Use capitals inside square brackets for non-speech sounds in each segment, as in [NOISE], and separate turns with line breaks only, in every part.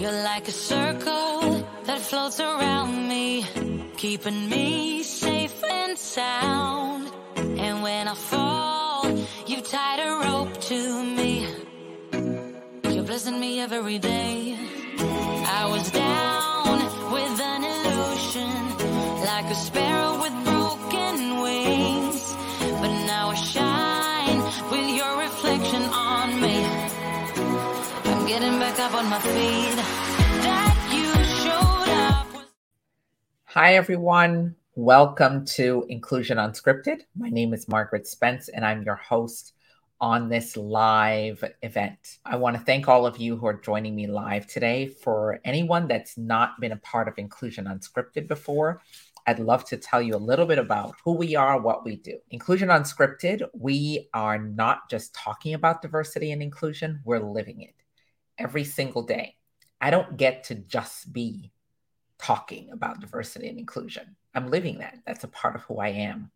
You're like a circle that floats around me, keeping me safe and sound. And when I fall, you tied a rope to me. You're blessing me every day. I was down with an illusion, like a sparrow with broken wings. But now I shine with your reflection on me. Getting back up on my feet.
Hi, everyone. Welcome to Inclusion Unscripted. My name is Margaret Spence, and I'm your host on this live event. I want to thank all of you who are joining me live today. For anyone that's not been a part of Inclusion Unscripted before, I'd love to tell you a little bit about who we are, what we do. Inclusion Unscripted, we are not just talking about diversity and inclusion, we're living it every single day. I don't get to just be talking about diversity and inclusion. I'm living that. That's a part of who I am.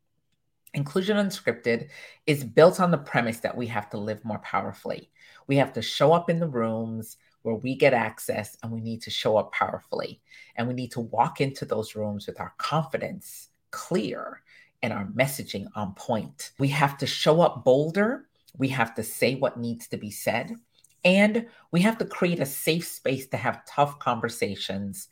Inclusion Unscripted is built on the premise that we have to live more powerfully. We have to show up in the rooms where we get access and we need to show up powerfully. And we need to walk into those rooms with our confidence clear and our messaging on point. We have to show up bolder. We have to say what needs to be said. And we have to create a safe space to have tough conversations,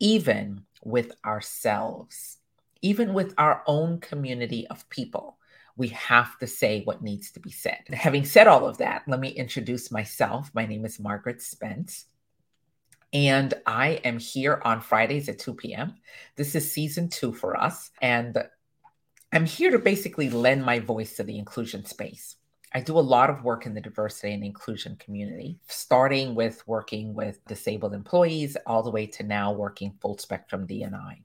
even with ourselves, even with our own community of people. We have to say what needs to be said. Having said all of that, let me introduce myself. My name is Margaret Spence, and I am here on Fridays at 2 p.m. This is season two for us, and I'm here to basically lend my voice to the inclusion space. I do a lot of work in the diversity and inclusion community, starting with working with disabled employees all the way to now working full spectrum DNI.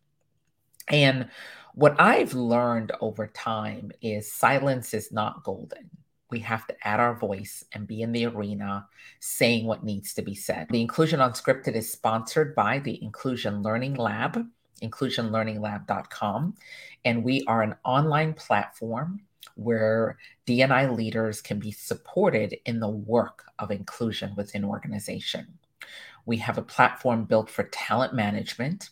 And what I've learned over time is silence is not golden. We have to add our voice and be in the arena saying what needs to be said. The Inclusion Unscripted is sponsored by the Inclusion Learning Lab, inclusionlearninglab.com. And we are an online platform where DNI leaders can be supported in the work of inclusion within organization. We have a platform built for talent management,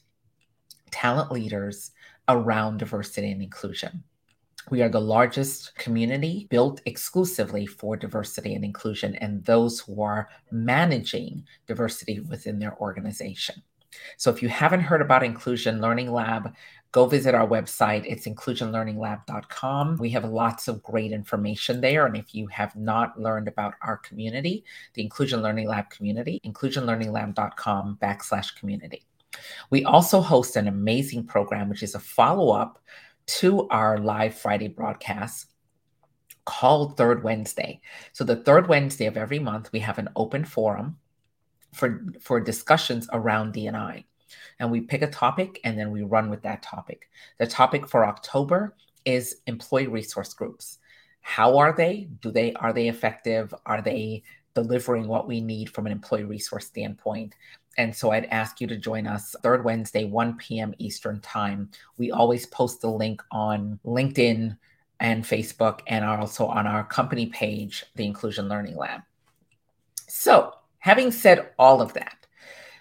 talent leaders around diversity and inclusion. We are the largest community built exclusively for diversity and inclusion and those who are managing diversity within their organization. So if you haven't heard about Inclusion Learning Lab, go visit our website. It's inclusionlearninglab.com. We have lots of great information there. And if you have not learned about our community, the Inclusion Learning Lab community, inclusionlearninglab.com backslash community. We also host an amazing program, which is a follow up to our live Friday broadcast called Third Wednesday. So, the third Wednesday of every month, we have an open forum for, for discussions around DNI. And we pick a topic and then we run with that topic. The topic for October is employee resource groups. How are they? Do they are they effective? Are they delivering what we need from an employee resource standpoint? And so I'd ask you to join us third Wednesday, 1 p.m. Eastern Time. We always post the link on LinkedIn and Facebook and are also on our company page, the Inclusion Learning Lab. So, having said all of that,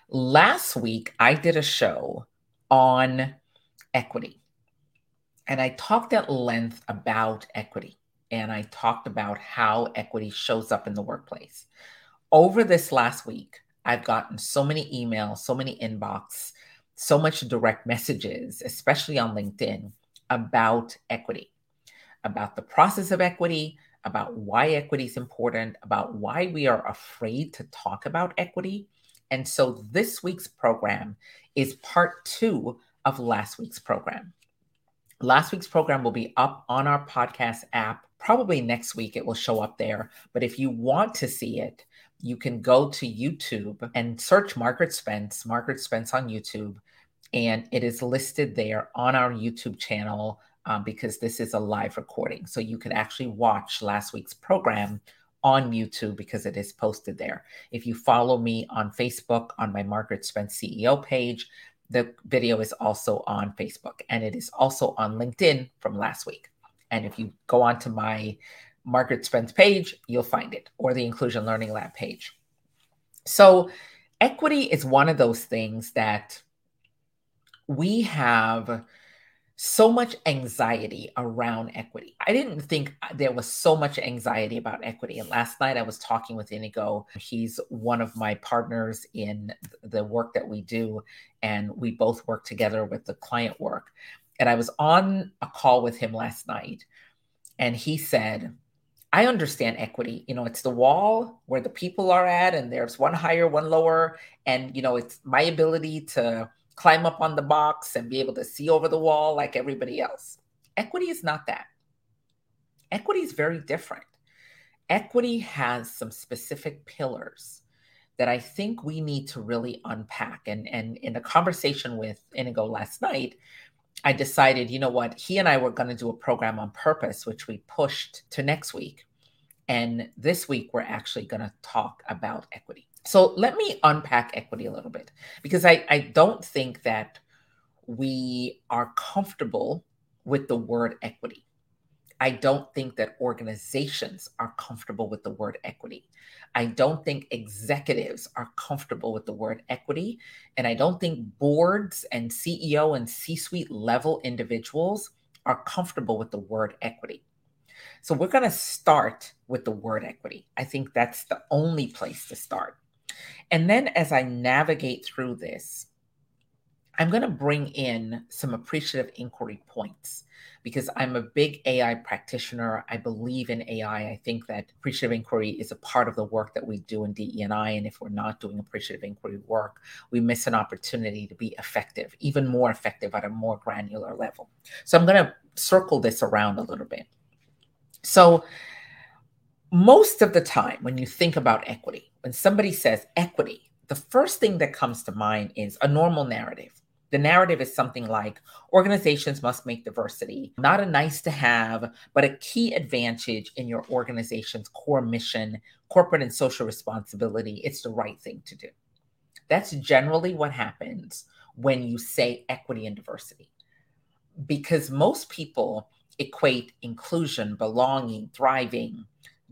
last week I did a show on equity. And I talked at length about equity and I talked about how equity shows up in the workplace. Over this last week, I've gotten so many emails, so many inbox, so much direct messages, especially on LinkedIn, about equity, about the process of equity, about why equity is important, about why we are afraid to talk about equity. And so this week's program is part two of last week's program. Last week's program will be up on our podcast app. Probably next week it will show up there. But if you want to see it, you can go to YouTube and search Margaret Spence, Margaret Spence on YouTube, and it is listed there on our YouTube channel um, because this is a live recording. So you could actually watch last week's program on YouTube because it is posted there. If you follow me on Facebook on my Margaret Spence CEO page, the video is also on Facebook and it is also on LinkedIn from last week. And if you go onto my Margaret Spence page, you'll find it, or the Inclusion Learning Lab page. So equity is one of those things that we have so much anxiety around equity. I didn't think uh, there was so much anxiety about equity. And last night I was talking with Inigo. He's one of my partners in the work that we do, and we both work together with the client work. And I was on a call with him last night, and he said, I understand equity. You know, it's the wall where the people are at, and there's one higher, one lower. And, you know, it's my ability to climb up on the box and be able to see over the wall like everybody else. Equity is not that. Equity is very different. Equity has some specific pillars that I think we need to really unpack. And, and in a conversation with Inigo last night, I decided, you know what, he and I were going to do a program on purpose, which we pushed to next week. And this week, we're actually going to talk about equity. So let me unpack equity a little bit because I, I don't think that we are comfortable with the word equity. I don't think that organizations are comfortable with the word equity. I don't think executives are comfortable with the word equity. And I don't think boards and CEO and C suite level individuals are comfortable with the word equity. So we're going to start with the word equity. I think that's the only place to start. And then as I navigate through this, I'm going to bring in some appreciative inquiry points because I'm a big AI practitioner. I believe in AI. I think that appreciative inquiry is a part of the work that we do in DE&I. And if we're not doing appreciative inquiry work, we miss an opportunity to be effective, even more effective at a more granular level. So I'm going to circle this around a little bit. So most of the time, when you think about equity, when somebody says equity, the first thing that comes to mind is a normal narrative. The narrative is something like organizations must make diversity not a nice to have, but a key advantage in your organization's core mission, corporate and social responsibility. It's the right thing to do. That's generally what happens when you say equity and diversity. Because most people equate inclusion, belonging, thriving,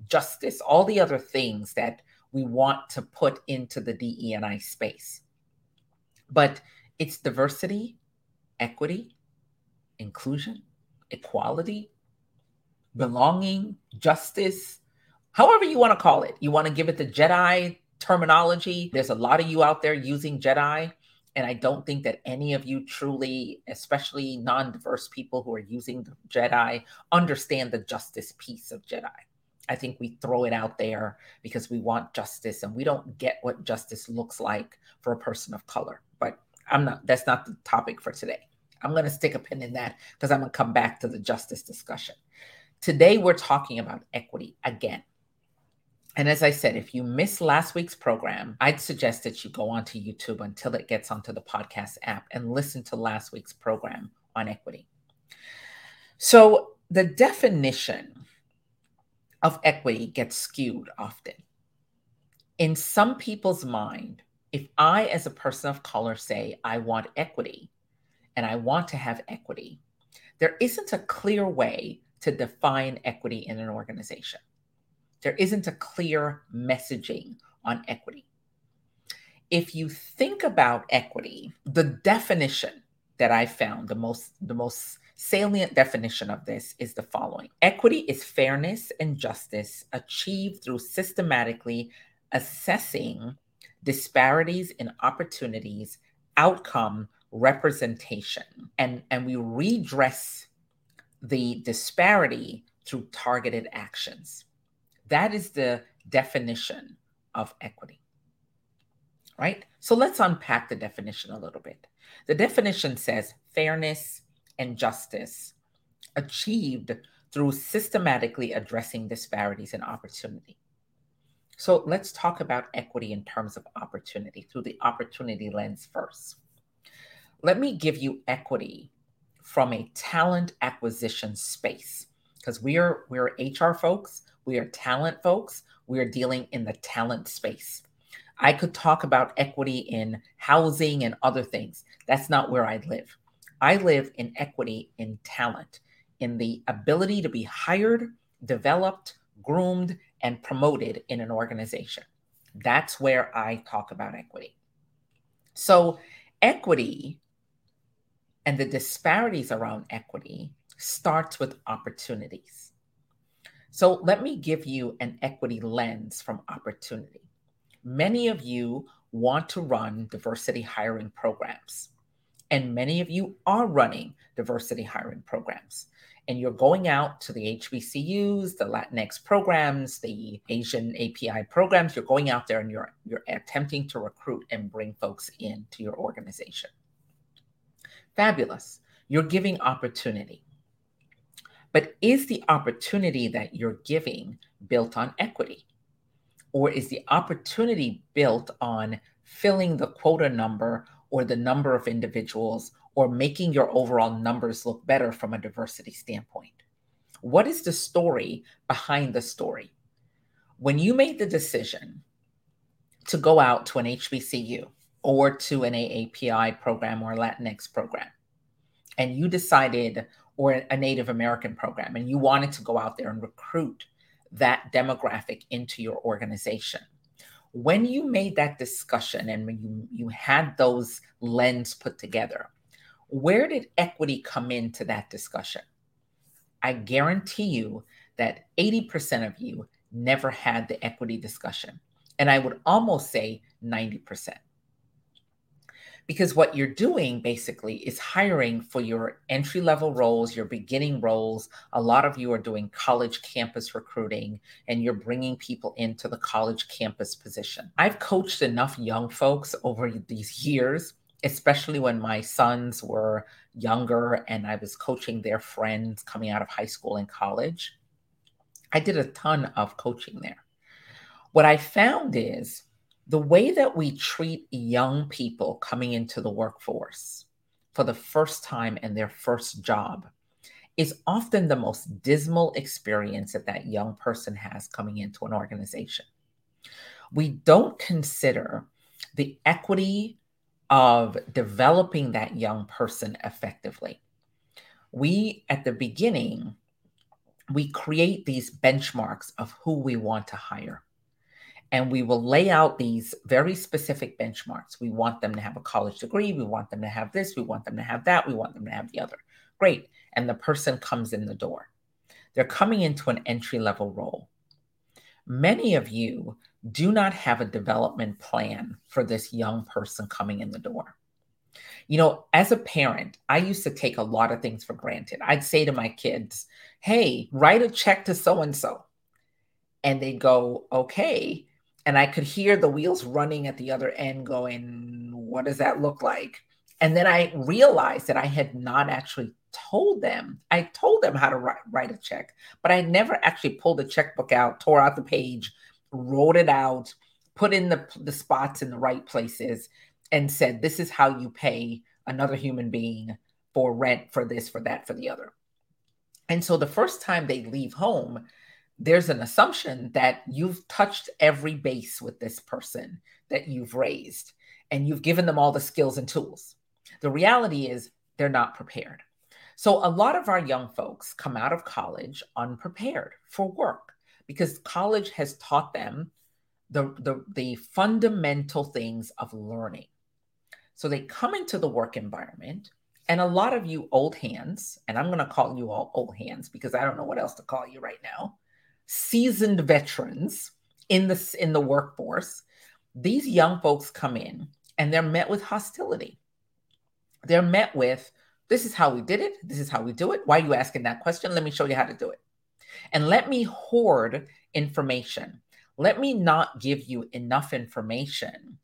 justice, all the other things that we want to put into the DE&I space. But it's diversity, equity, inclusion, equality, belonging, justice, however you want to call it. You want to give it the Jedi terminology. There's a lot of you out there using Jedi. And I don't think that any of you truly, especially non diverse people who are using Jedi, understand the justice piece of Jedi. I think we throw it out there because we want justice and we don't get what justice looks like for a person of color. But I'm not, that's not the topic for today. I'm going to stick a pin in that because I'm going to come back to the justice discussion. Today, we're talking about equity again. And as I said, if you missed last week's program, I'd suggest that you go onto YouTube until it gets onto the podcast app and listen to last week's program on equity. So, the definition of equity gets skewed often. In some people's mind, if I, as a person of color, say I want equity and I want to have equity, there isn't a clear way to define equity in an organization. There isn't a clear messaging on equity. If you think about equity, the definition that I found the most the most salient definition of this is the following. Equity is fairness and justice achieved through systematically assessing disparities in opportunities outcome representation. And and we redress the disparity through targeted actions. That is the definition of equity. Right? So let's unpack the definition a little bit. The definition says fairness and justice achieved through systematically addressing disparities in opportunity. So let's talk about equity in terms of opportunity through the opportunity lens first. Let me give you equity from a talent acquisition space because we are we're HR folks, we are talent folks, we are dealing in the talent space. I could talk about equity in housing and other things. That's not where I live. I live in equity in talent, in the ability to be hired, developed, groomed, and promoted in an organization. That's where I talk about equity. So, equity and the disparities around equity starts with opportunities. So, let me give you an equity lens from opportunity. Many of you want to run diversity hiring programs, and many of you are running diversity hiring programs and you're going out to the HBCUs, the Latinx programs, the Asian API programs, you're going out there and you're you're attempting to recruit and bring folks into your organization. Fabulous. You're giving opportunity. But is the opportunity that you're giving built on equity? Or is the opportunity built on filling the quota number or the number of individuals or making your overall numbers look better from a diversity standpoint? What is the story behind the story? When you made the decision to go out to an HBCU or to an AAPI program or Latinx program, and you decided, or a Native American program, and you wanted to go out there and recruit that demographic into your organization. When you made that discussion and when you, you had those lens put together, where did equity come into that discussion? I guarantee you that 80% of you never had the equity discussion. And I would almost say 90%. Because what you're doing basically is hiring for your entry level roles, your beginning roles. A lot of you are doing college campus recruiting and you're bringing people into the college campus position. I've coached enough young folks over these years especially when my sons were younger and I was coaching their friends coming out of high school and college. I did a ton of coaching there. What I found is the way that we treat young people coming into the workforce for the first time in their first job is often the most dismal experience that that young person has coming into an organization. We don't consider the equity of developing that young person effectively. We, at the beginning, we create these benchmarks of who we want to hire. And we will lay out these very specific benchmarks. We want them to have a college degree. We want them to have this. We want them to have that. We want them to have the other. Great. And the person comes in the door. They're coming into an entry level role. Many of you do not have a development plan for this young person coming in the door. You know, as a parent, I used to take a lot of things for granted. I'd say to my kids, hey, write a check to so and so. And they'd go, okay. And I could hear the wheels running at the other end going, what does that look like? And then I realized that I had not actually told them, I told them how to write, write a check, but I never actually pulled the checkbook out, tore out the page, wrote it out, put in the, the spots in the right places, and said, This is how you pay another human being for rent, for this, for that, for the other. And so the first time they leave home, there's an assumption that you've touched every base with this person that you've raised and you've given them all the skills and tools. The reality is they're not prepared. So a lot of our young folks come out of college unprepared for work because college has taught them the, the, the fundamental things of learning. So they come into the work environment, and a lot of you old hands, and I'm going to call you all old hands because I don't know what else to call you right now, seasoned veterans in the in the workforce. These young folks come in and they're met with hostility. They're met with, this is how we did it. This is how we do it. Why are you asking that question? Let me show you how to do it. And let me hoard information. Let me not give you enough information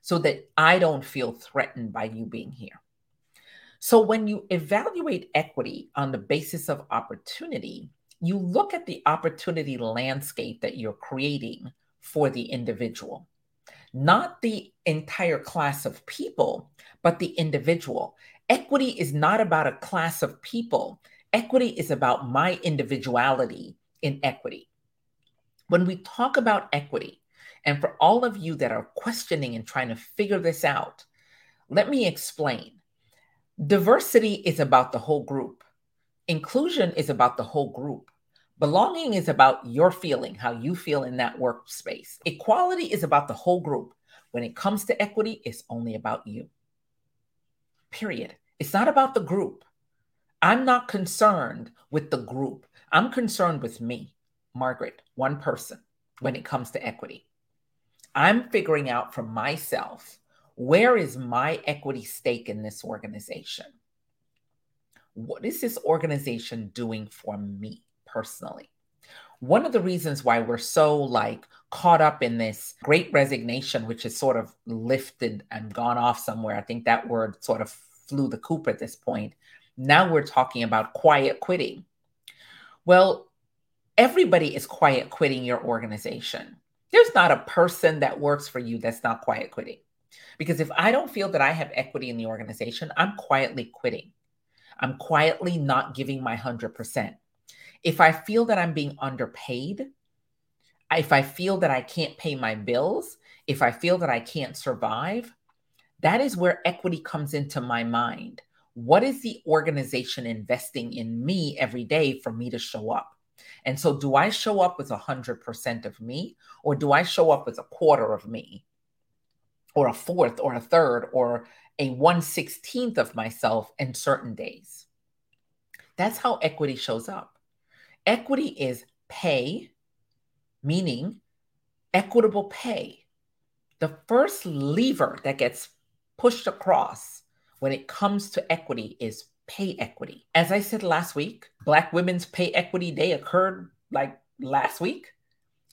so that I don't feel threatened by you being here. So, when you evaluate equity on the basis of opportunity, you look at the opportunity landscape that you're creating for the individual, not the entire class of people, but the individual. Equity is not about a class of people, Equity is about my individuality in equity. When we talk about equity, and for all of you that are questioning and trying to figure this out, let me explain. Diversity is about the whole group, inclusion is about the whole group, Belonging is about your feeling, how you feel in that workspace. Equality is about the whole group. When it comes to equity, it's only about you. Period. It's not about the group. I'm not concerned with the group. I'm concerned with me, Margaret, one person, when it comes to equity. I'm figuring out for myself where is my equity stake in this organization? What is this organization doing for me personally? One of the reasons why we're so like caught up in this great resignation, which is sort of lifted and gone off somewhere, I think that word sort of flew the coop at this point. Now we're talking about quiet quitting. Well, everybody is quiet quitting your organization. There's not a person that works for you that's not quiet quitting. Because if I don't feel that I have equity in the organization, I'm quietly quitting. I'm quietly not giving my 100%. If I feel that I'm being underpaid, if I feel that I can't pay my bills, if I feel that I can't survive, that is where equity comes into my mind. What is the organization investing in me every day for me to show up? And so, do I show up with 100% of me, or do I show up with a quarter of me, or a fourth, or a third, or a 116th of myself in certain days? That's how equity shows up. Equity is pay, meaning equitable pay. The first lever that gets pushed across when it comes to equity is pay equity. As I said last week, Black Women's Pay Equity Day occurred like last week.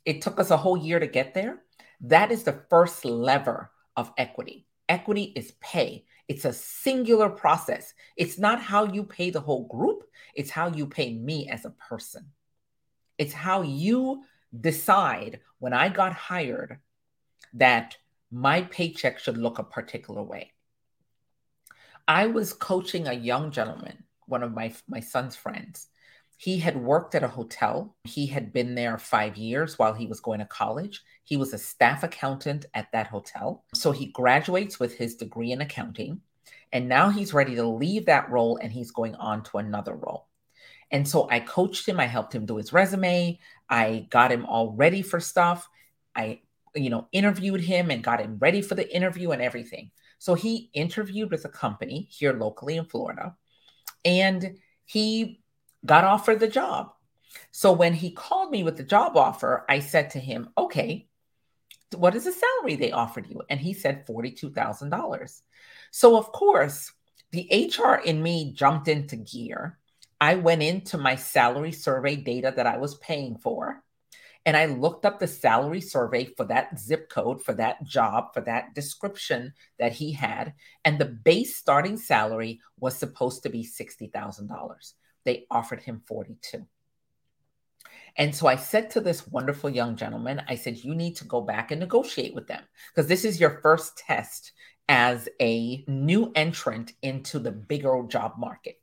It took us a whole year to get there. That is the first lever of equity. Equity is pay. It's a singular process. It's not how you pay the whole group, it's how you pay me as a person. It's how you decide when I got hired that my paycheck should look a particular way. I was coaching a young gentleman, one of my, my son's friends. He had worked at a hotel. He had been there five years while he was going to college. He was a staff accountant at that hotel. So he graduates with his degree in accounting. And now he's ready to leave that role and he's going on to another role. And so I coached him. I helped him do his resume. I got him all ready for stuff. I, you know, interviewed him and got him ready for the interview and everything. So he interviewed with a company here locally in Florida and he got offered the job. So when he called me with the job offer, I said to him, okay, what is the salary they offered you? And he said $42,000. So, of course, the HR in me jumped into gear. I went into my salary survey data that I was paying for. And I looked up the salary survey for that zip code, for that job, for that description that he had. And the base starting salary was supposed to be $60,000. They offered him 42. And so I said to this wonderful young gentleman, I said, you need to go back and negotiate with them because this is your first test as a new entrant into the bigger job market,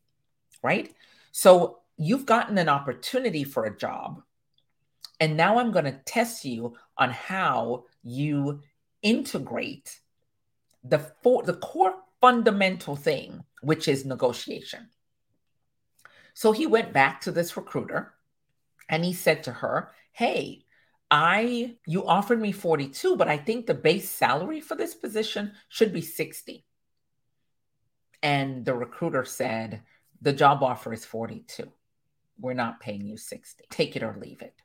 right? So you've gotten an opportunity for a job and now I'm going to test you on how you integrate the for, the core fundamental thing, which is negotiation. So he went back to this recruiter and he said to her, "Hey, I you offered me 42, but I think the base salary for this position should be 60." And the recruiter said, "The job offer is 42. We're not paying you 60. Take it or leave it."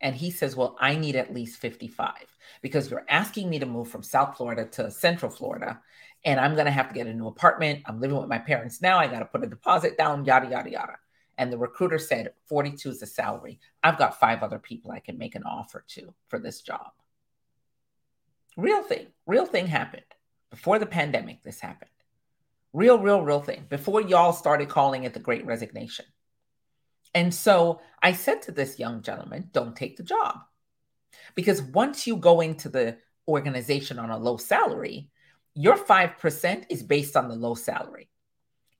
And he says, Well, I need at least 55 because you're asking me to move from South Florida to Central Florida. And I'm going to have to get a new apartment. I'm living with my parents now. I got to put a deposit down, yada, yada, yada. And the recruiter said, 42 is the salary. I've got five other people I can make an offer to for this job. Real thing, real thing happened before the pandemic. This happened. Real, real, real thing. Before y'all started calling it the great resignation. And so I said to this young gentleman, don't take the job. Because once you go into the organization on a low salary, your 5% is based on the low salary.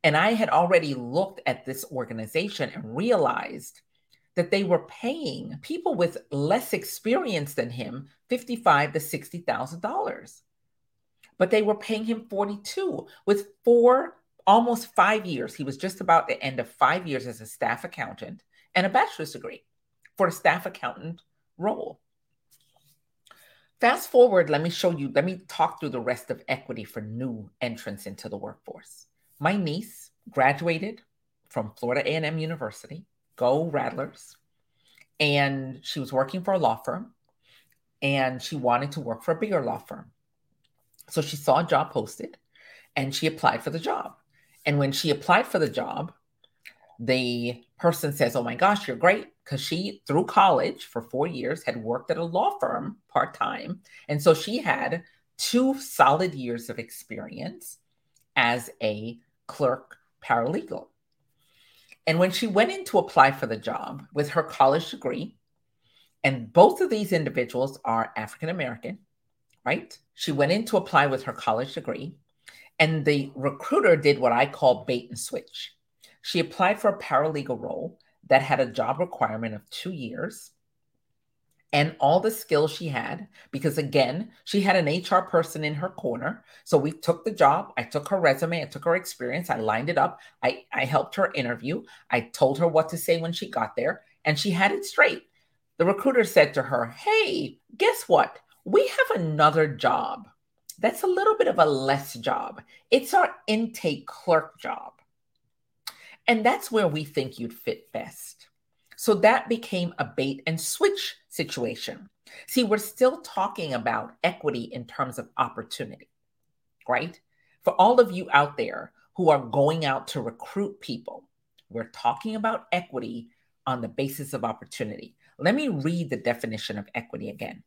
And I had already looked at this organization and realized that they were paying people with less experience than him 55 to 60,000 dollars. But they were paying him 42 with four almost five years. He was just about the end of five years as a staff accountant and a bachelor's degree. for a staff accountant role. Fast forward, let me show you, let me talk through the rest of equity for new entrants into the workforce. My niece graduated from Florida A&M University, go Rattlers, and she was working for a law firm and she wanted to work for a bigger law firm. So she saw a job posted and she applied for the job. And when she applied for the job, the person says, Oh my gosh, you're great. Because she, through college for four years, had worked at a law firm part time. And so she had two solid years of experience as a clerk paralegal. And when she went in to apply for the job with her college degree, and both of these individuals are African American, right? She went in to apply with her college degree, and the recruiter did what I call bait and switch. She applied for a paralegal role that had a job requirement of two years and all the skills she had, because again, she had an HR person in her corner. So we took the job. I took her resume, I took her experience, I lined it up, I, I helped her interview, I told her what to say when she got there, and she had it straight. The recruiter said to her, Hey, guess what? We have another job. That's a little bit of a less job. It's our intake clerk job. And that's where we think you'd fit best. So that became a bait and switch situation. See, we're still talking about equity in terms of opportunity, right? For all of you out there who are going out to recruit people, we're talking about equity on the basis of opportunity. Let me read the definition of equity again.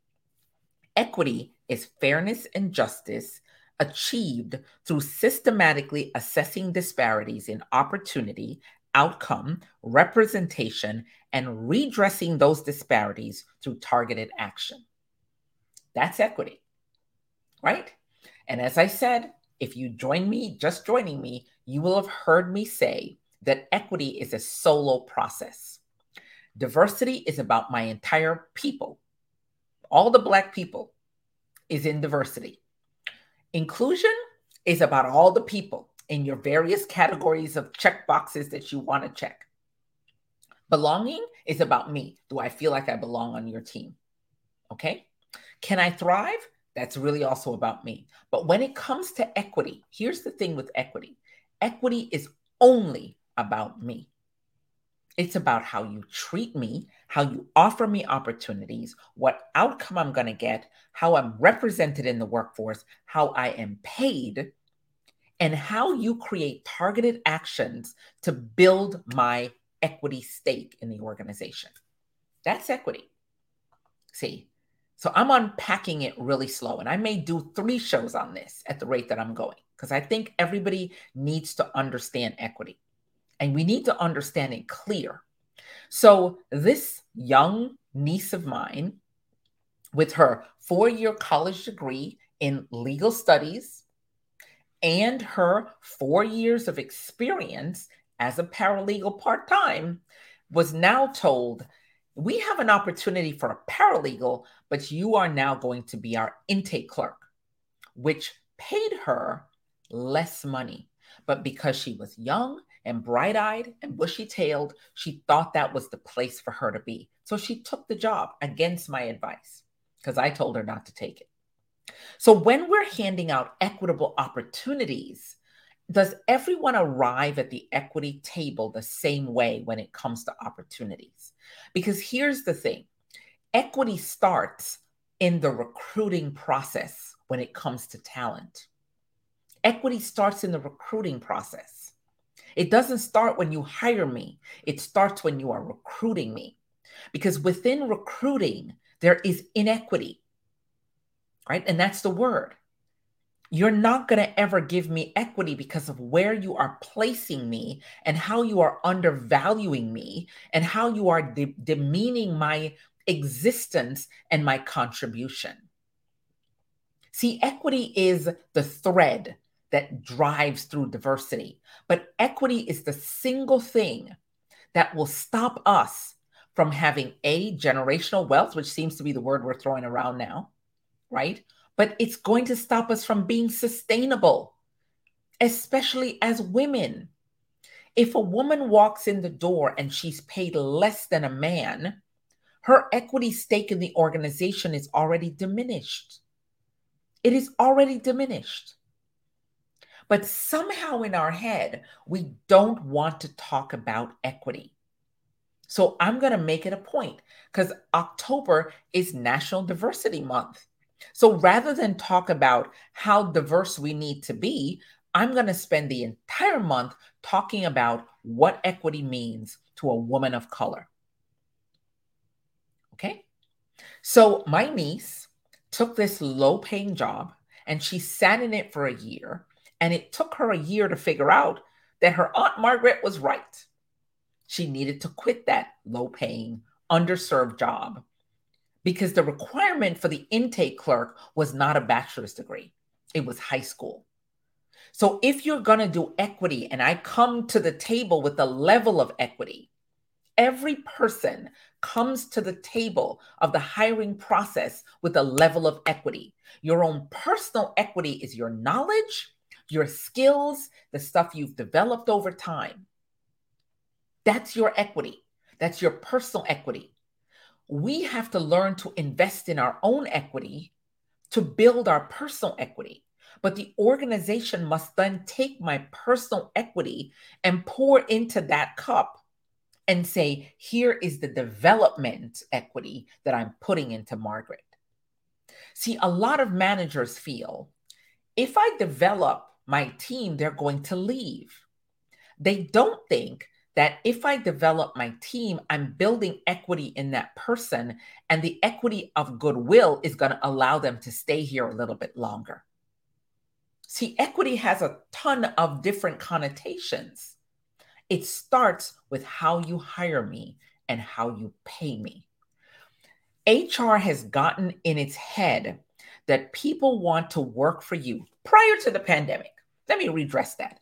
Equity is fairness and justice achieved through systematically assessing disparities in opportunity, outcome, representation, and redressing those disparities through targeted action. That's equity, right? And as I said, if you join me, just joining me, you will have heard me say that equity is a solo process. Diversity is about my entire people. All the Black people is in diversity. Inclusion is about all the people in your various categories of check boxes that you want to check. Belonging is about me. Do I feel like I belong on your team? Okay. Can I thrive? That's really also about me. But when it comes to equity, here's the thing with equity equity is only about me. It's about how you treat me, how you offer me opportunities, what outcome I'm going to get, how I'm represented in the workforce, how I am paid, and how you create targeted actions to build my equity stake in the organization. That's equity. See, so I'm unpacking it really slow, and I may do three shows on this at the rate that I'm going because I think everybody needs to understand equity and we need to understand it clear. So, this young niece of mine, with her four year college degree in legal studies and her four years of experience as a paralegal part time, was now told, We have an opportunity for a paralegal, but you are now going to be our intake clerk, which paid her less money. But because she was young and bright eyed and bushy tailed, she thought that was the place for her to be. So she took the job against my advice because I told her not to take it. So when we're handing out equitable opportunities, does everyone arrive at the equity table the same way when it comes to opportunities? Because here's the thing equity starts in the recruiting process when it comes to talent. Equity starts in the recruiting process. It doesn't start when you hire me, it starts when you are recruiting me. Because within recruiting, there is inequity, right? And that's the word. You're not going to ever give me equity because of where you are placing me and how you are undervaluing me and how you are de- demeaning my existence and my contribution. See, equity is the thread that drives through diversity. But equity is the single thing that will stop us from having a generational wealth, which seems to be the word we're throwing around now, right? But it's going to stop us from being sustainable, especially as women. If a woman walks in the door and she's paid less than a man, her equity stake in the organization is already diminished. It is already diminished. But somehow in our head, we don't want to talk about equity. So I'm going to make it a point because October is National Diversity Month. So rather than talk about how diverse we need to be, I'm going to spend the entire month talking about what equity means to a woman of color. Okay. So my niece took this low paying job and she sat in it for a year. And it took her a year to figure out that her Aunt Margaret was right. She needed to quit that low paying, underserved job because the requirement for the intake clerk was not a bachelor's degree, it was high school. So if you're going to do equity, and I come to the table with a level of equity, every person comes to the table of the hiring process with a level of equity. Your own personal equity is your knowledge, your skills, the stuff you've developed over time. That's your equity. That's your personal equity we have to learn to invest in our own equity to build our personal equity. But the organization must then take my personal equity and pour into that cup and say, here is the development equity that I'm putting into Margaret. See, a lot of managers feel if I develop my team, they're going to leave. They don't think that if I develop my team, I'm building equity in that person, and the equity of goodwill is going to allow them to stay here a little bit longer. See, equity has a ton of different connotations. It starts with how you hire me and how you pay me. HR has gotten in its head that people want to work for you prior to the pandemic. Let me redress that.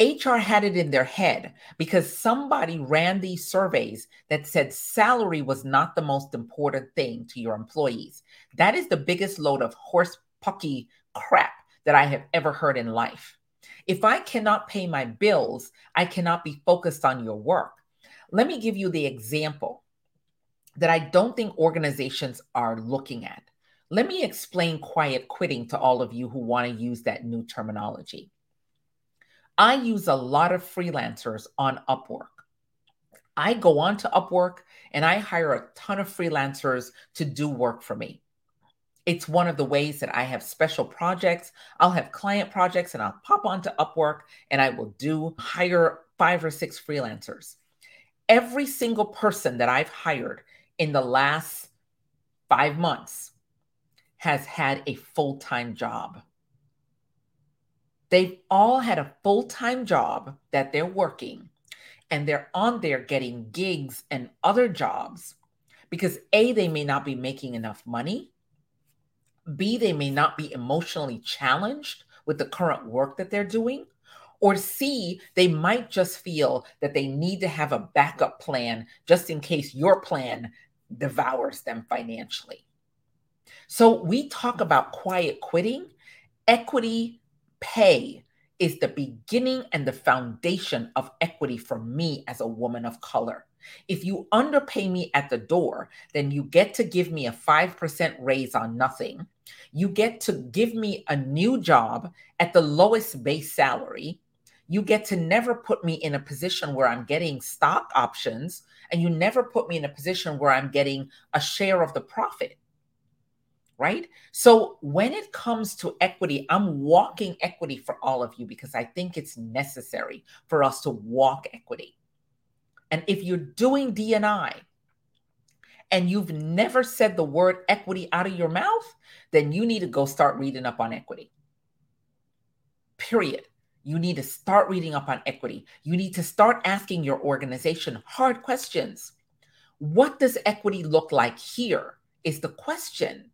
HR had it in their head because somebody ran these surveys that said salary was not the most important thing to your employees. That is the biggest load of horse pucky crap that I have ever heard in life. If I cannot pay my bills, I cannot be focused on your work. Let me give you the example that I don't think organizations are looking at. Let me explain quiet quitting to all of you who want to use that new terminology. I use a lot of freelancers on Upwork. I go on to Upwork and I hire a ton of freelancers to do work for me. It's one of the ways that I have special projects. I'll have client projects and I'll pop onto Upwork and I will do hire five or six freelancers. Every single person that I've hired in the last five months has had a full time job. They've all had a full time job that they're working, and they're on there getting gigs and other jobs because A, they may not be making enough money. B, they may not be emotionally challenged with the current work that they're doing. Or C, they might just feel that they need to have a backup plan just in case your plan devours them financially. So we talk about quiet quitting. Equity pay is the beginning and the foundation of equity for me as a woman of color. If you underpay me at the door, then you get to give me a 5% raise on nothing. You get to give me a new job at the lowest base salary. You get to never put me in a position where I'm getting stock options, and you never put me in a position where I'm getting a share of the profit right? So when it comes to equity, I'm walking equity for all of you because I think it's necessary for us to walk equity. And if you're doing DNI and you've never said the word equity out of your mouth, then you need to go start reading up on equity. Period. You need to start reading up on equity. You need to start asking your organization hard questions. What does equity look like here? Is the question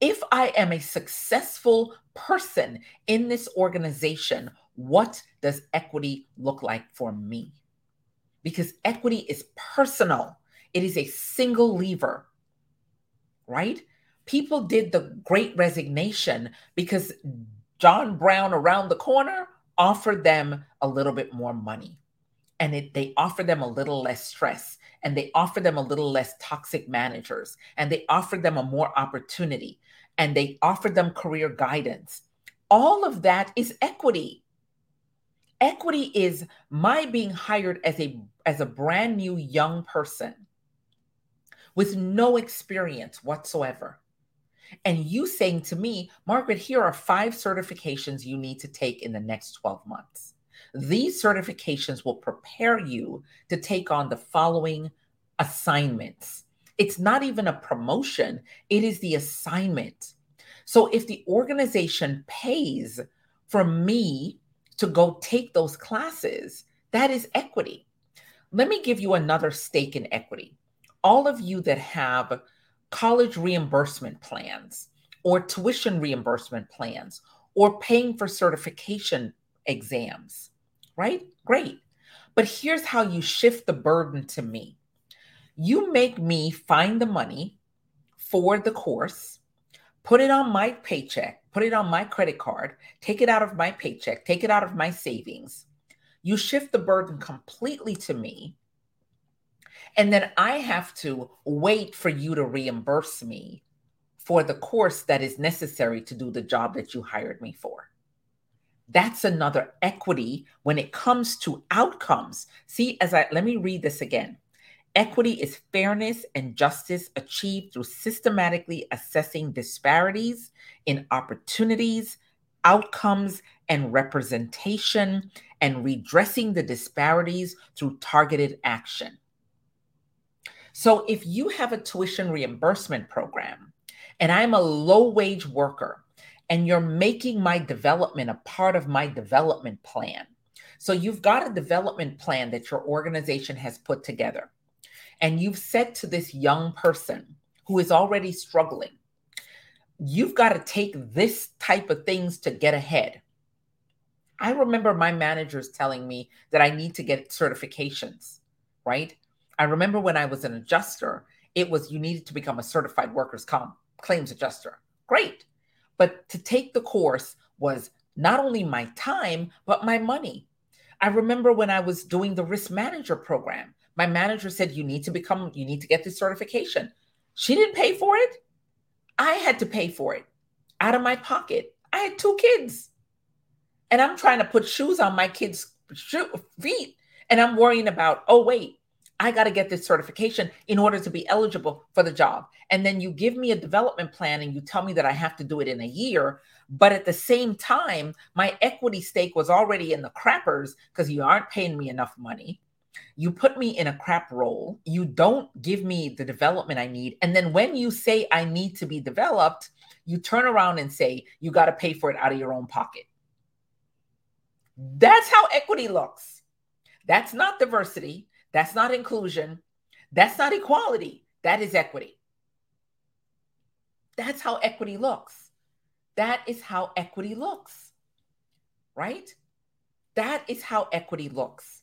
if I am a successful person in this organization, what does equity look like for me? Because equity is personal, it is a single lever, right? People did the great resignation because John Brown around the corner offered them a little bit more money. And it, they offered them a little less stress. And they offer them a little less toxic managers. And they offer them a more opportunity and they offer them career guidance. All of that is equity. Equity is my being hired as a as a brand new young person with no experience whatsoever. And you saying to me, Margaret, here are five certifications you need to take in the next 12 months. These certifications will prepare you to take on the following assignments. It's not even a promotion, it is the assignment. So if the organization pays for me to go take those classes, that is equity. Let me give you another stake in equity. All of you that have college reimbursement plans or tuition reimbursement plans or paying for certification exams, right? Great. But here's how you shift the burden to me you make me find the money for the course, put it on my paycheck, put it on my credit card, take it out of my paycheck, take it out of my savings. You shift the burden completely to me. And then I have to wait for you to reimburse me for the course that is necessary to do the job that you hired me for. That's another equity when it comes to outcomes. See, as I let me read this again. Equity is fairness and justice achieved through systematically assessing disparities in opportunities, outcomes, and representation, and redressing the disparities through targeted action. So, if you have a tuition reimbursement program and I'm a low wage worker and you're making my development a part of my development plan. So you've got a development plan that your organization has put together. And you've said to this young person who is already struggling, you've got to take this type of things to get ahead. I remember my managers telling me that I need to get certifications, right? I remember when I was an adjuster, it was you needed to become a certified workers' comp claims adjuster. Great. But to take the course was not only my time, but my money. I remember when I was doing the risk manager program, my manager said, You need to become, you need to get this certification. She didn't pay for it. I had to pay for it out of my pocket. I had two kids. And I'm trying to put shoes on my kids' feet. And I'm worrying about, oh, wait, I got to get this certification in order to be eligible for the job. And then you give me a development plan and you tell me that I have to do it in a year. But at the same time, my equity stake was already in the crappers because you aren't paying me enough money. You put me in a crap role. You don't give me the development I need. And then when you say I need to be developed, you turn around and say you got to pay for it out of your own pocket. That's how equity looks. That's not diversity. That's not inclusion. That's not equality. That is equity. That's how equity looks. That is how equity looks. Right? That is how equity looks.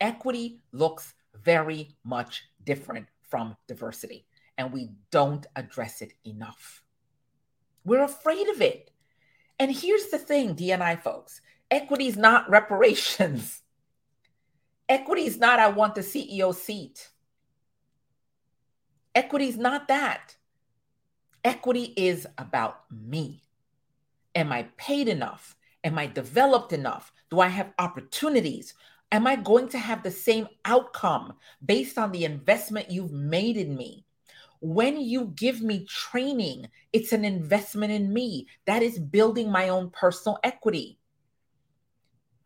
Equity looks very much different from diversity, and we don't address it enough. We're afraid of it. And here's the thing, DNI folks equity is not [LAUGHS] reparations. Equity is not, I want the CEO seat. Equity is not that. Equity is about me. Am I paid enough? Am I developed enough? Do I have opportunities? Am I going to have the same outcome based on the investment you've made in me? When you give me training, it's an investment in me. That is building my own personal equity.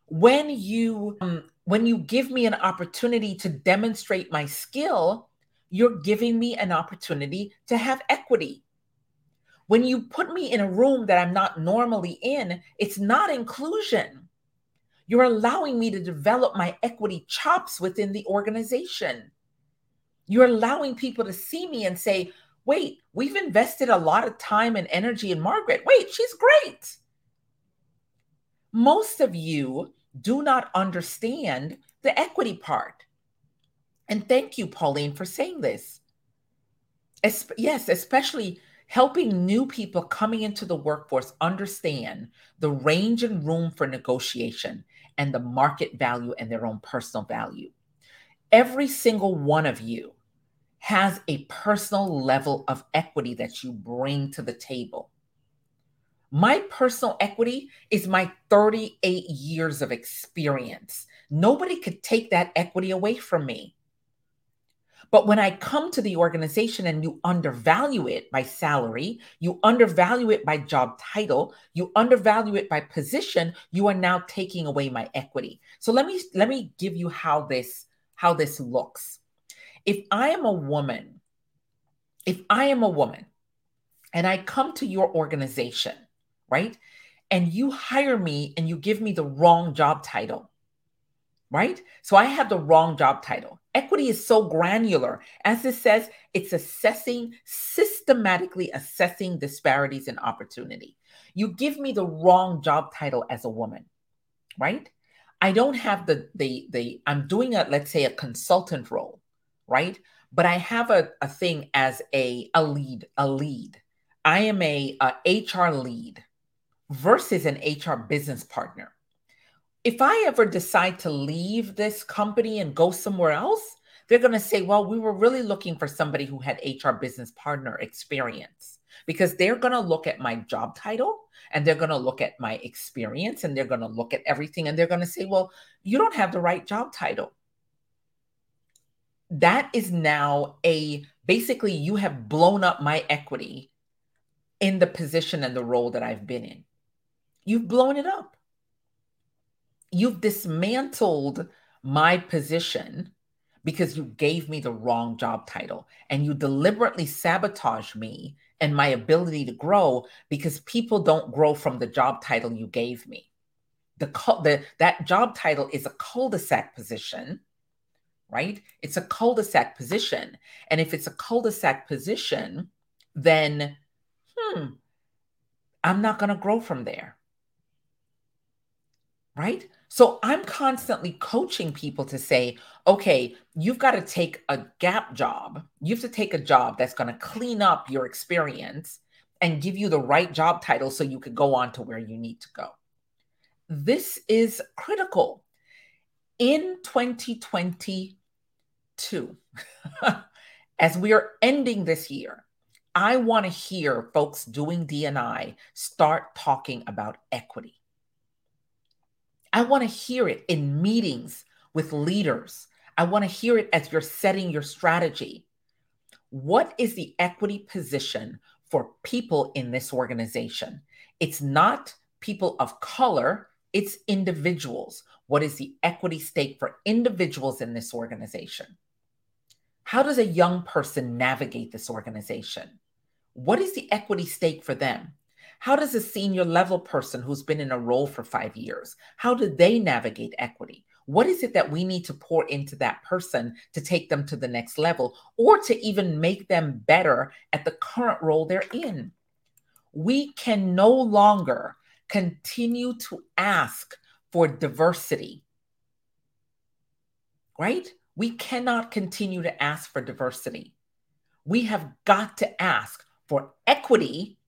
When you um, when you give me an opportunity to demonstrate my skill, you're giving me an opportunity to have equity. When you put me in a room that I'm not normally in, it's not inclusion. You're allowing me to develop my equity chops within the organization. You're allowing people to see me and say, wait, we've invested a lot of time and energy in Margaret. Wait, she's great. Most of you do not understand the equity part. And thank you, Pauline, for saying this. Es- yes, especially helping new people coming into the workforce understand the range and room for negotiation and the market value and their own personal value. every single one of you has a personal level of equity that you bring to the table. My personal equity is my 38 years of experience. Nobody could take that equity away from me. But when I come to the organization and you undervalue it by salary, you undervalue it by job title, you undervalue it by position, you are now taking away my equity. So let me let me give you how this how this looks. If I am a woman, if I am a woman and I come to your organization, right? And you hire me and you give me the wrong job title, right? So I have the wrong job title. Equity is so granular. As it says, it's assessing, systematically assessing disparities in opportunity. You give me the wrong job title as a woman, right? I don't have the the the I'm doing a let's say a consultant role, right? But I have a, a thing as a a lead, a lead. I am a, a HR lead versus an HR business partner if I ever decide to leave this company and go somewhere else, they're going to say, well, we were really looking for somebody who had HR business partner experience because they're going to look at my job title and they're going to look at my experience and they're going to look at everything and they're going to say, well, you don't have the right job title. That is now a basically, you have blown up my equity in the position and the role that I've been in. You've blown it up you've dismantled my position because you gave me the wrong job title and you deliberately sabotage me and my ability to grow because people don't grow from the job title you gave me. The, the that job title is a cul-de-sac position, right? It's a cul-de-sac position. And if it's a cul-de-sac position, then hmm, I'm not going to grow from there. Right? So I'm constantly coaching people to say, okay, you've got to take a gap job. You have to take a job that's going to clean up your experience and give you the right job title so you could go on to where you need to go. This is critical. In 2022, [LAUGHS] as we are ending this year, I want to hear folks doing DNI start talking about equity I want to hear it in meetings with leaders. I want to hear it as you're setting your strategy. What is the equity position for people in this organization? It's not people of color, it's individuals. What is the equity stake for individuals in this organization? How does a young person navigate this organization? What is the equity stake for them? How does a senior level person who's been in a role for five years, how do they navigate equity? What is it that we need to pour into that person to take them to the next level or to even make them better at the current role they're in? We can no longer continue to ask for diversity, right? We cannot continue to ask for diversity. We have got to ask for equity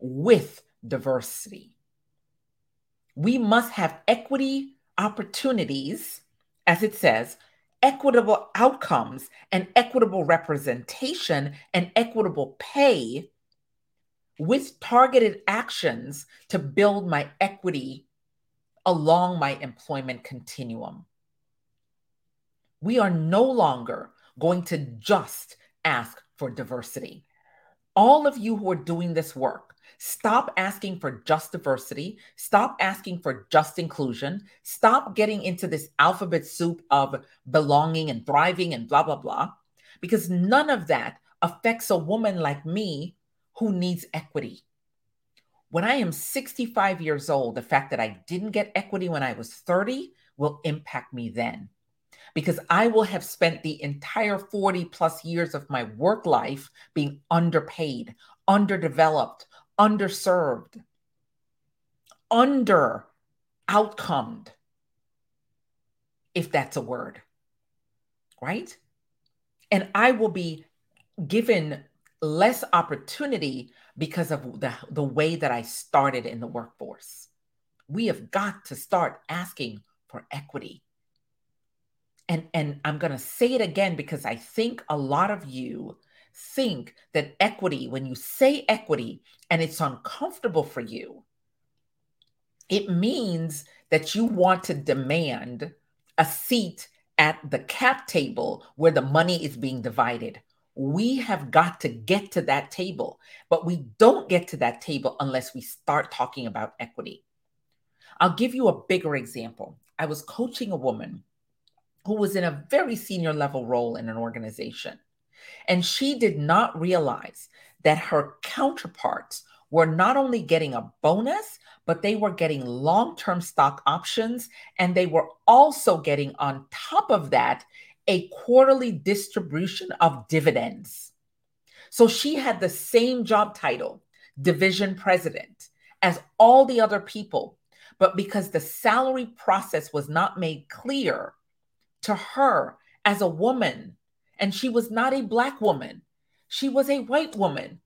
with diversity. We must have equity opportunities, as it says, equitable outcomes and equitable representation and equitable pay with targeted actions to build my equity along my employment continuum. We are no longer going to just ask for diversity. All of you who are doing this work, Stop asking for just diversity. Stop asking for just inclusion. Stop getting into this alphabet soup of belonging and thriving and blah, blah, blah, because none of that affects a woman like me who needs equity. When I am 65 years old, the fact that I didn't get equity when I was 30 will impact me then because I will have spent the entire 40 plus years of my work life being underpaid, underdeveloped, underserved, under outcomed, if that's a word, right? And I will be given less opportunity because of the, the way that I started in the workforce. We have got to start asking for equity. and and I'm going to say it again because I think a lot of you think that equity when you say equity and it's uncomfortable for you it means that you want to demand a seat at the cap table where the money is being divided. We have got to get to that table but we don't get to that table unless we start talking about equity. I'll give you a bigger example. I was coaching a woman who was in a very senior level role in an organization. And she did not realize that her counterparts were not only getting a bonus, but they were getting long term stock options. And they were also getting, on top of that, a quarterly distribution of dividends. So she had the same job title, division president, as all the other people. But because the salary process was not made clear, to her as a woman. And she was not a Black woman, she was a white woman.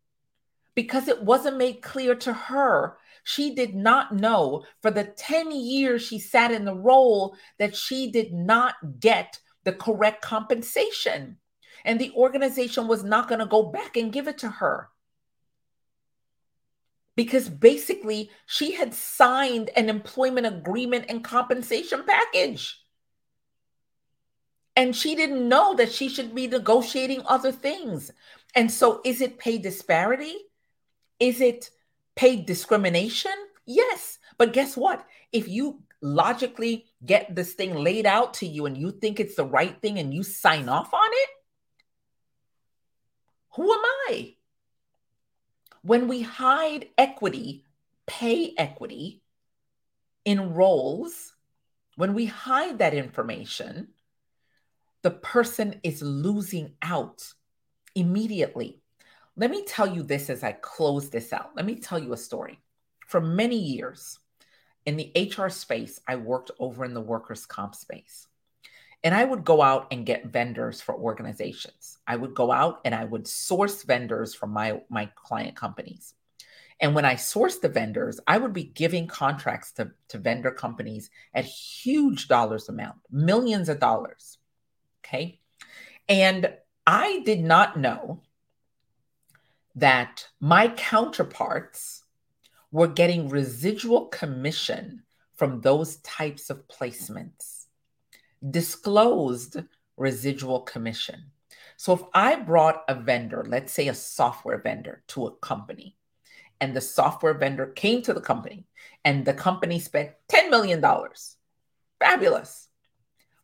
Because it wasn't made clear to her, she did not know for the 10 years she sat in the role that she did not get the correct compensation. And the organization was not going to go back and give it to her because basically she had signed an employment agreement and compensation package. And she didn't know that she should be negotiating other things. And so, is it pay disparity? Is it pay discrimination? Yes. But guess what? If you logically get this thing laid out to you and you think it's the right thing and you sign off on it, who am I? When we hide equity, pay equity in roles, when we hide that information, the person is losing out immediately. Let me tell you this as I close this out. Let me tell you a story. For many years in the HR space, I worked over in the workers' comp space. And I would go out and get vendors for organizations. I would go out and I would source vendors from my, my client companies. And when I sourced the vendors, I would be giving contracts to, to vendor companies at huge dollars amount, millions of dollars. Okay. And I did not know that my counterparts were getting residual commission from those types of placements, disclosed residual commission. So if I brought a vendor, let's say a software vendor to a company, and the software vendor came to the company and the company spent $10 million, fabulous.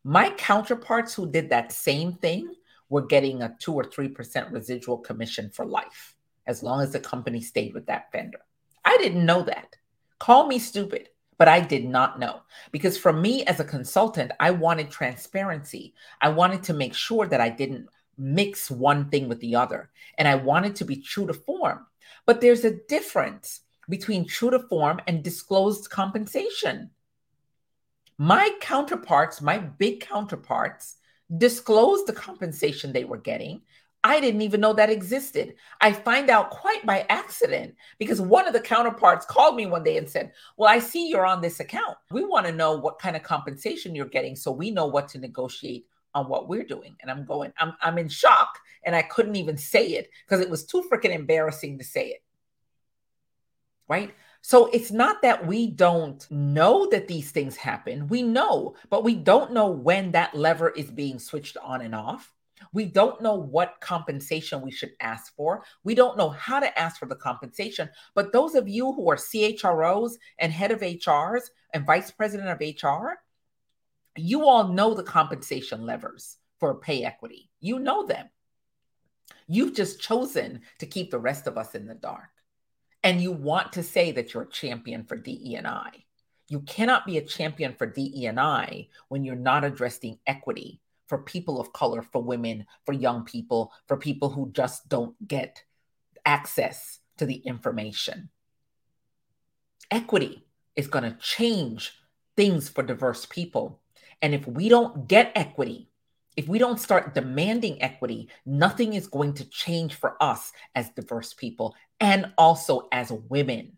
My counterparts who did that same thing were getting a two or 3% residual commission for life, as long as the company stayed with that vendor. I didn't know that. Call me stupid, but I did not know. Because for me as a consultant, I wanted transparency. I wanted to make sure that I didn't mix one thing with the other. And I wanted to be true to form. But there's a difference between true to form and disclosed compensation. My counterparts, my big counterparts, disclosed the compensation they were getting. I didn't even know that existed. I find out quite by accident because one of the counterparts called me one day and said, Well, I see you're on this account. We want to know what kind of compensation you're getting so we know what to negotiate on what we're doing. And I'm going, I'm, I'm in shock. And I couldn't even say it because it was too freaking embarrassing to say it. Right. So it's not that we don't know that these things happen. We know, but we don't know when that lever is being switched on and off. We don't know what compensation we should ask for. We don't know how to ask for the compensation. But those of you who are CHROs and head of HRs and vice president of HR, you all know the compensation levers for pay equity. You know them. You've just chosen to keep the rest of us in the dark and you want to say that you're a champion for DE&I. You cannot be a champion for DE&I when you're not addressing equity for people of color, for women, for young people, for people who just don't get access to the information. Equity is going to change things for diverse people. And if we don't get equity, if we don't start demanding equity, nothing is going to change for us as diverse people and also as women.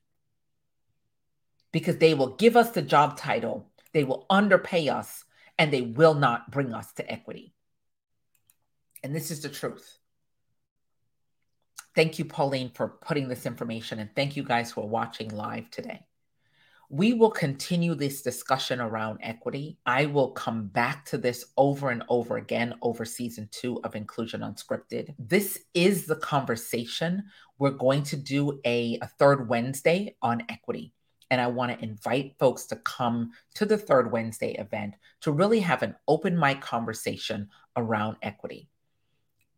Because they will give us the job title, they will underpay us, and they will not bring us to equity. And this is the truth. Thank you, Pauline, for putting this information, and thank you guys for watching live today. We will continue this discussion around equity. I will come back to this over and over again over season two of Inclusion Unscripted. This is the conversation. We're going to do a, a third Wednesday on equity. And I want to invite folks to come to the third Wednesday event to really have an open mic conversation around equity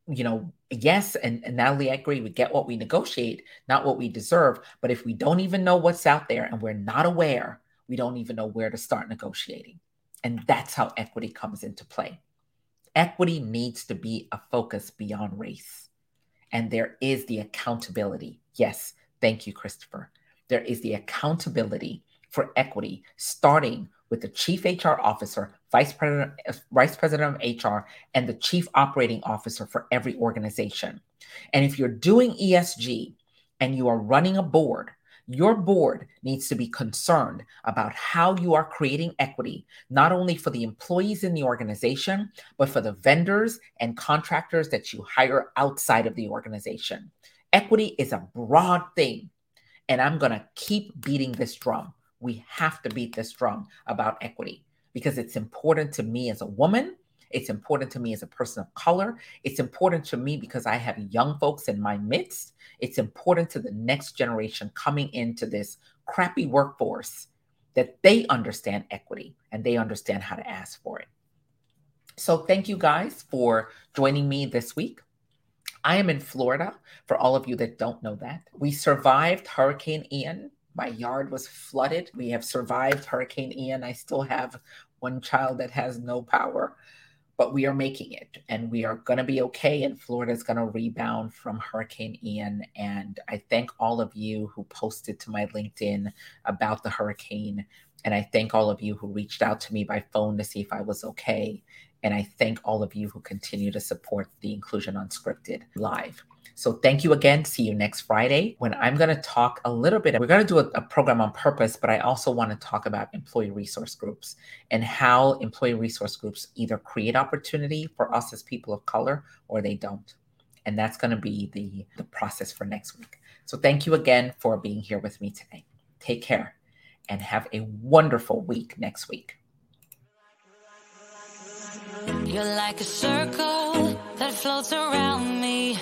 you know, yes, and, and Natalie, I agree, we get what we negotiate, not what we deserve. But if we don't even know what's out there and we're not aware, we don't even know where to start negotiating. And that's how equity comes into play. Equity needs to be a focus beyond race. And there is the accountability. Yes, thank you, Christopher. There is the accountability for equity starting with the chief HR officer, vice president, vice president of HR, and the chief operating officer for every organization. And if you're doing ESG and you are running a board, your board needs to be concerned about how you are creating equity, not only for the employees in the organization, but for the vendors and contractors that you hire outside of the organization. Equity is a broad thing, and I'm going to keep beating this drum we have to beat this drum about equity because it's important to me as a woman. It's important to me as a person of color. It's important to me because I have young folks in my midst. It's important to the next generation coming into this crappy workforce that they understand equity and they understand how to ask for it. So, thank you guys for joining me this week. I am in Florida for all of you that don't know that. We survived Hurricane Ian my yard was flooded. We have survived Hurricane Ian. I still have one child that has no power, but we are making it and we are going to be okay. And Florida is going to rebound from Hurricane Ian. And I thank all of you who posted to my LinkedIn about the hurricane. And I thank all of you who reached out to me by phone to see if I was okay. And I thank all of you who continue to support the Inclusion Unscripted live. So thank you again. See you next Friday when I'm going to talk a little bit. We're going to do a, a, program on purpose, but I also want to talk about employee resource groups and how employee resource groups either create opportunity for us as people of color or they don't. And that's going to be the, the process for next week. So thank you again for being here with me today. Take care and have a wonderful week next week.
You're like a circle that floats around me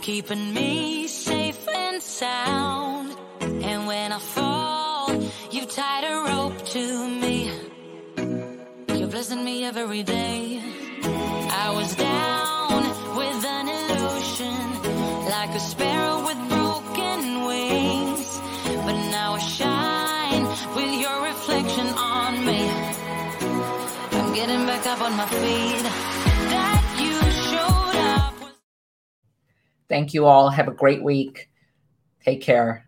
keeping me safe and sound. And when I fall, you've tied a rope to me. You're blessing me every day. I was down with an illusion, like a sparrow with broken wings. But now I shine with your reflection on me. Getting back up on my feet.
Thank you all. Have a great week. Take care.